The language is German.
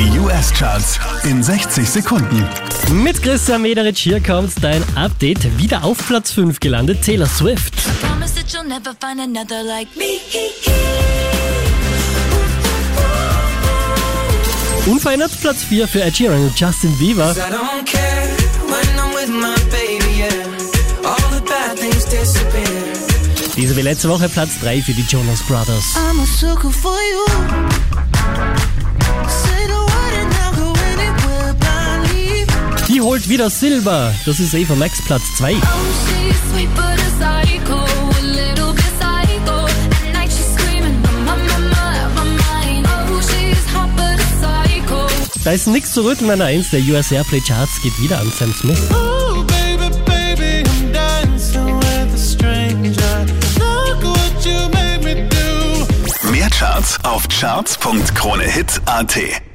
Die US-Charts in 60 Sekunden. Mit Christian Mederich hier kommt dein Update. Wieder auf Platz 5 gelandet, Taylor Swift. Unverändert Platz 4 für Ed Sheeran und Justin Bieber. Diese wie letzte Woche Platz 3 für die Jonas Brothers. Holt wieder Silber. Das ist Eva Max Platz 2. Oh, she's sweet but a psycho, a little bit psycho. At night she's screaming, I'm on my mind, my mind. Oh, she's hot but a psycho. Da ist nichts zu rütteln an der 1 der US Airplay Charts. Geht wieder an Sam Smith. Ooh, baby, baby, do. Mehr Charts auf charts.kronehit.at.